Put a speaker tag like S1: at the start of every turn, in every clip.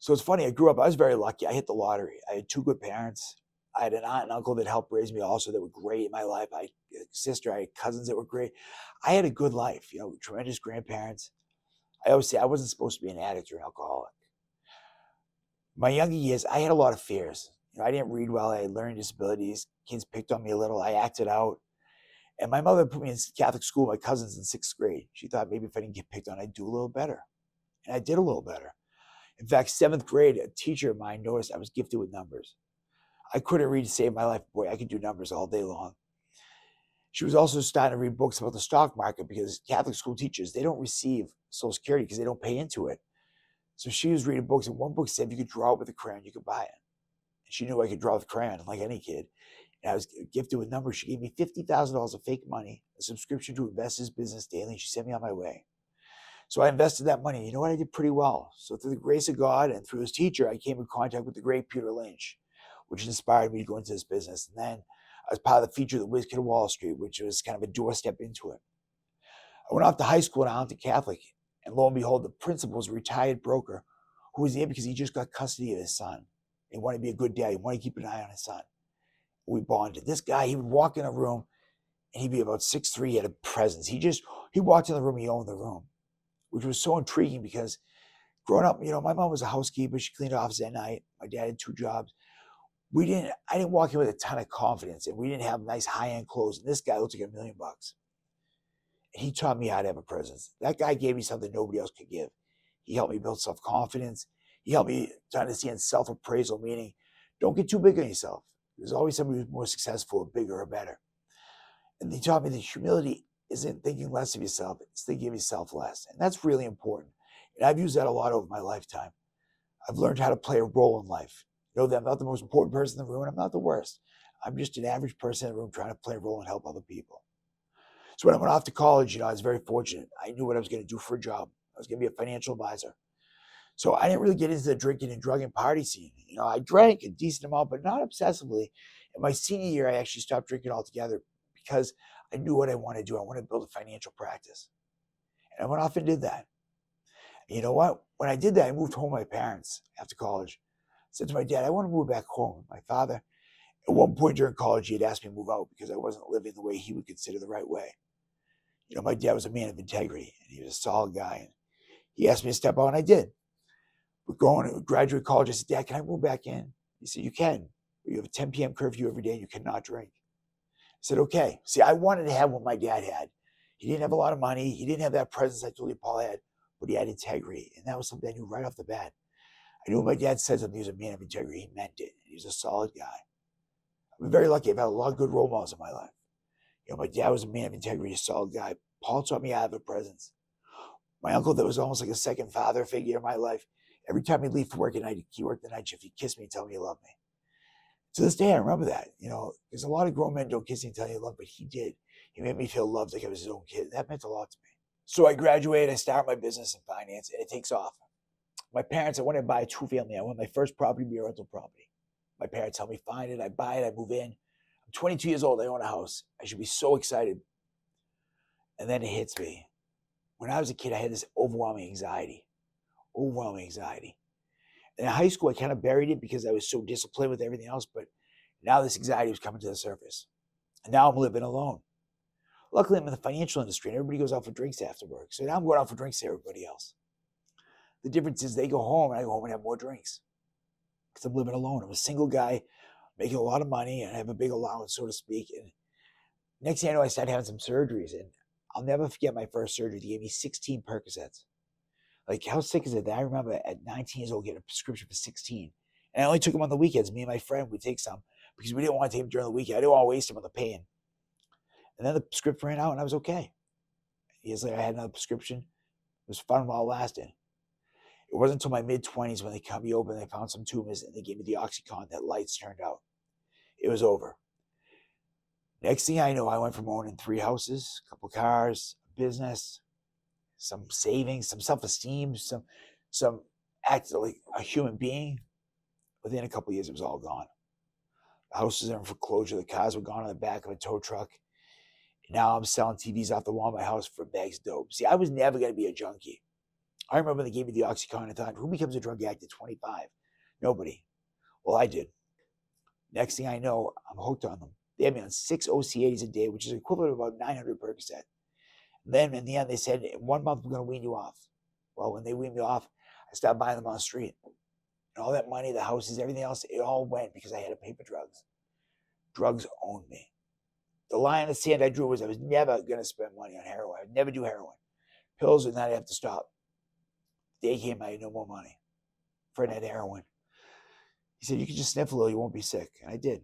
S1: So it's funny. I grew up. I was very lucky. I hit the lottery. I had two good parents. I had an aunt and uncle that helped raise me also that were great in my life. I had a sister. I had cousins that were great. I had a good life. You know, tremendous grandparents. I always say I wasn't supposed to be an addict or an alcoholic. My younger years, I had a lot of fears. You know, I didn't read well. I had learning disabilities. Kids picked on me a little. I acted out. And my mother put me in Catholic school, my cousins in sixth grade. She thought maybe if I didn't get picked on, I'd do a little better. And I did a little better. In fact, seventh grade, a teacher of mine noticed I was gifted with numbers. I couldn't read to save my life. Boy, I could do numbers all day long. She was also starting to read books about the stock market because Catholic school teachers, they don't receive Social Security because they don't pay into it. So she was reading books, and one book said if you could draw it with a crayon, you could buy it. And she knew I could draw with a crayon, like any kid. And I was gifted with numbers. She gave me $50,000 of fake money, a subscription to Investors Business Daily, and she sent me on my way. So I invested that money. You know what? I did pretty well. So through the grace of God and through his teacher, I came in contact with the great Peter Lynch, which inspired me to go into this business. And then I was part of the feature of the Whiz Kid of Wall Street, which was kind of a doorstep into it. I went off to high school at Arlington Catholic, and lo and behold, the principal was a retired broker who was there because he just got custody of his son. He wanted to be a good dad. He wanted to keep an eye on his son we bonded. This guy, he would walk in a room and he'd be about six three. He had a presence. He just, he walked in the room, he owned the room, which was so intriguing because growing up, you know, my mom was a housekeeper. She cleaned offices at night. My dad had two jobs. We didn't, I didn't walk in with a ton of confidence and we didn't have nice high end clothes. And this guy looked like a million bucks. He taught me how to have a presence. That guy gave me something nobody else could give. He helped me build self confidence. He helped me to understand self appraisal, meaning don't get too big on yourself. There's always somebody who's more successful or bigger or better. And he taught me that humility isn't thinking less of yourself, it's thinking of yourself less. And that's really important. And I've used that a lot over my lifetime. I've learned how to play a role in life. You know that I'm not the most important person in the room, and I'm not the worst. I'm just an average person in the room trying to play a role and help other people. So when I went off to college, you know, I was very fortunate. I knew what I was going to do for a job. I was going to be a financial advisor. So I didn't really get into the drinking and drug and party scene. You know, I drank a decent amount, but not obsessively. In my senior year, I actually stopped drinking altogether because I knew what I wanted to do. I wanted to build a financial practice. And I went off and did that. And you know what? When I did that, I moved home with my parents after college. I said to my dad, I want to move back home. My father, at one point during college, he had asked me to move out because I wasn't living the way he would consider the right way. You know, my dad was a man of integrity and he was a solid guy. And he asked me to step out, and I did We're going to graduate college. I said, Dad, can I move back in? He said, You can. You have a 10 p.m. curfew every day and you cannot drink. Said, Okay. See, I wanted to have what my dad had. He didn't have a lot of money. He didn't have that presence I told you Paul had, but he had integrity. And that was something I knew right off the bat. I knew when my dad said something. He was a man of integrity. He meant it. He was a solid guy. I'm very lucky. I've had a lot of good role models in my life. You know, my dad was a man of integrity, a solid guy. Paul taught me how to have a presence. My uncle, that was almost like a second father figure in my life, Every time he'd leave for work at night, he worked the night shift. He'd kiss me and tell me he loved me. To this day, I remember that. You know, because a lot of grown men don't kiss and tell you love, but he did. He made me feel loved like I was his own kid. That meant a lot to me. So I graduated. I start my business in finance, and it takes off. My parents, I wanted to buy a two family. I want my first property to be a rental property. My parents help me find it. I buy it. I move in. I'm 22 years old. I own a house. I should be so excited. And then it hits me. When I was a kid, I had this overwhelming anxiety overwhelming anxiety. In high school, I kind of buried it because I was so disciplined with everything else. But now this anxiety was coming to the surface. And now I'm living alone. Luckily, I'm in the financial industry and everybody goes out for drinks after work. So now I'm going out for drinks to everybody else. The difference is they go home and I go home and have more drinks because I'm living alone. I'm a single guy making a lot of money and I have a big allowance, so to speak. And next thing I know, I started having some surgeries. And I'll never forget my first surgery. They gave me 16 Percocets. Like, how sick is it that I remember at 19 years old getting a prescription for 16? And I only took them on the weekends. Me and my friend would take some because we didn't want to take them during the weekend. I didn't want to waste them on the pain. And then the script ran out and I was okay. Years later, I had another prescription. It was fun while it lasted. It wasn't until my mid 20s when they cut me open, they found some tumors and they gave me the Oxycontin that lights turned out. It was over. Next thing I know, I went from owning three houses, a couple cars, business, some savings, some self-esteem, some some act like a human being. Within a couple years, it was all gone. The house was in foreclosure. The cars were gone on the back of a tow truck. Now I'm selling TVs off the wall of my house for bags of dope. See, I was never going to be a junkie. I remember they gave me the Oxycontin. I thought, who becomes a drug addict at 25? Nobody. Well, I did. Next thing I know, I'm hooked on them. They had me on six OCAs a day, which is equivalent to about 900 Percocet. Then in the end, they said, one month, we're going to wean you off. Well, when they weaned me off, I stopped buying them on the street. And all that money, the houses, everything else, it all went because I had to pay for drugs. Drugs owned me. The line in the sand I drew was I was never going to spend money on heroin. I would never do heroin. Pills would not have to stop. The day came, I had no more money. Fred had heroin. He said, You can just sniff a little, you won't be sick. And I did.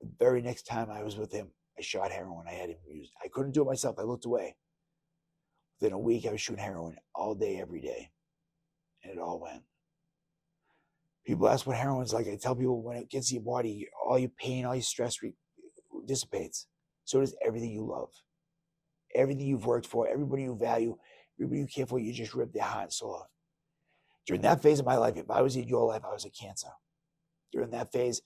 S1: The very next time I was with him, I shot heroin. I had him use. I couldn't do it myself. I looked away. Within a week, I was shooting heroin all day, every day. And it all went. People ask what heroin's like. I tell people when it gets to your body, all your pain, all your stress re- dissipates. So does everything you love. Everything you've worked for, everybody you value, everybody you care for, you just rip their heart and soul out. During that phase of my life, if I was in your life, I was a cancer. During that phase,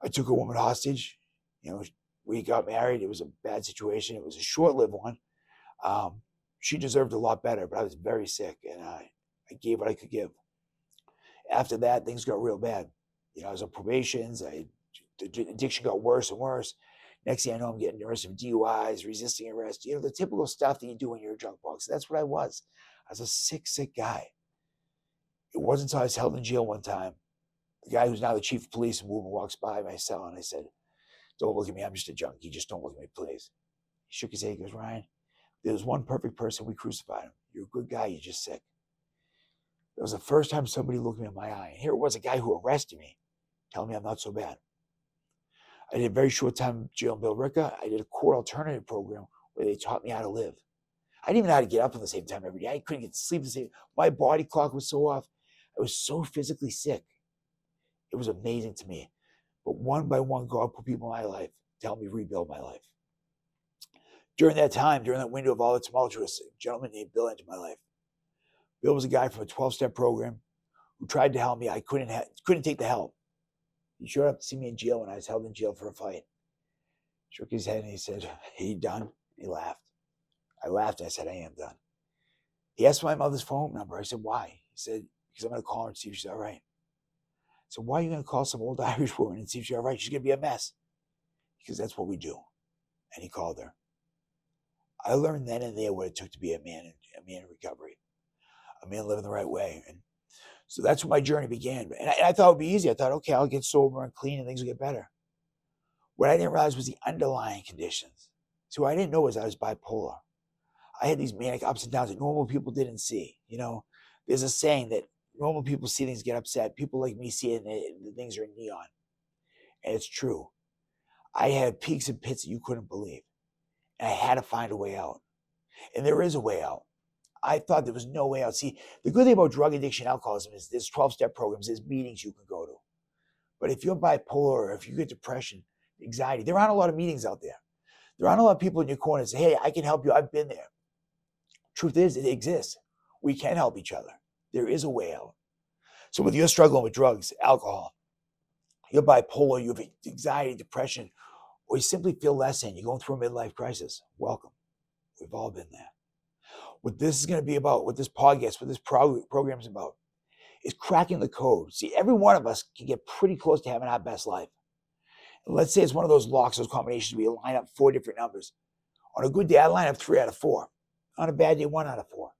S1: I took a woman hostage. You know, we got married. It was a bad situation. It was a short-lived one. Um, she deserved a lot better, but I was very sick, and I, I gave what I could give. After that, things got real bad. You know, I was on probations. I the addiction got worse and worse. Next thing I know, I'm getting arrested for DUIs, resisting arrest. You know, the typical stuff that you do when you're a drunk box. That's what I was. I was a sick, sick guy. It wasn't until I was held in jail one time. The guy who's now the chief of police in Woburn walks by my cell and I said, Don't look at me. I'm just a junkie. Just don't look at me, please. He shook his head. He goes, Ryan, there's one perfect person. We crucified him. You're a good guy. You're just sick. It was the first time somebody looked me in my eye. And here it was a guy who arrested me telling me I'm not so bad. I did a very short time in jail in Billerica. I did a court alternative program where they taught me how to live. I didn't even know how to get up at the same time every day. I couldn't get to sleep the same. My body clock was so off. I was so physically sick. It was amazing to me. But one by one, God put people in my life to help me rebuild my life. During that time, during that window of all the tumultuous, a gentleman named Bill entered my life. Bill was a guy from a 12-step program who tried to help me. I couldn't ha- couldn't take the help. He showed up to see me in jail when I was held in jail for a fight. Shook his head and he said, Are you done? He laughed. I laughed and I said, I am done. He asked my mother's phone number. I said, Why? He said, Because I'm going to call her and see if she's all right. Said, Why are you going to call some old Irish woman and see if she's all right? She's going to be a mess. Because that's what we do. And he called her. I learned then and there what it took to be a man, a man in recovery, a man living the right way. And so that's where my journey began. And I, and I thought it would be easy. I thought, okay, I'll get sober and clean and things will get better. What I didn't realize was the underlying conditions. So what I didn't know was I was bipolar. I had these manic ups and downs that normal people didn't see. You know, there's a saying that normal people see things get upset. People like me see it and the things are neon. And it's true. I had peaks and pits that you couldn't believe. And I had to find a way out. And there is a way out. I thought there was no way out. See, the good thing about drug addiction, alcoholism is there's 12 step programs, there's meetings you can go to. But if you're bipolar or if you get depression, anxiety, there aren't a lot of meetings out there. There aren't a lot of people in your corner that say, hey, I can help you. I've been there. Truth is, it exists. We can help each other. There is a way out. So, whether you're struggling with drugs, alcohol, you're bipolar, you have anxiety, depression, or you simply feel less than, you're going through a midlife crisis, welcome. We've all been there what this is going to be about, what this podcast, what this prog- program is about, is cracking the code. See, every one of us can get pretty close to having our best life. And let's say it's one of those locks, those combinations you line up four different numbers. On a good day, I line up three out of four. On a bad day, one out of four.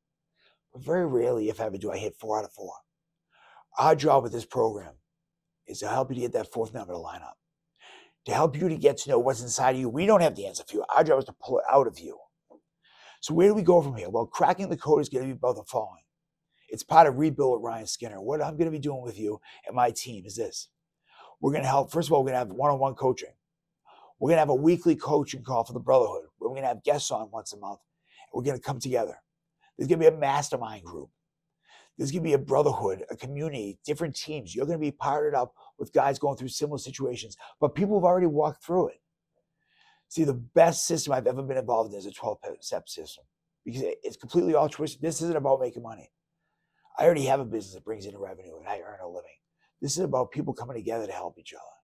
S1: Very rarely, if ever, do I hit four out of four. Our job with this program is to help you to get that fourth number to line up, to help you to get to know what's inside of you. We don't have the answer for you. Our job is to pull it out of you. So where do we go from here? Well, cracking the code is going to be about the following. It's part of Rebuild with Ryan Skinner. What I'm going to be doing with you and my team is this. We're going to help. First of all, we're going to have one-on-one coaching. We're going to have a weekly coaching call for the Brotherhood. We're going to have guests on once a month. We're going to come together. There's going to be a mastermind group. There's going to be a brotherhood, a community, different teams. You're going to be partnered up with guys going through similar situations, but people have already walked through it. See, the best system I've ever been involved in is a 12 step system because it's completely altruistic. This isn't about making money. I already have a business that brings in revenue and I earn a living. This is about people coming together to help each other.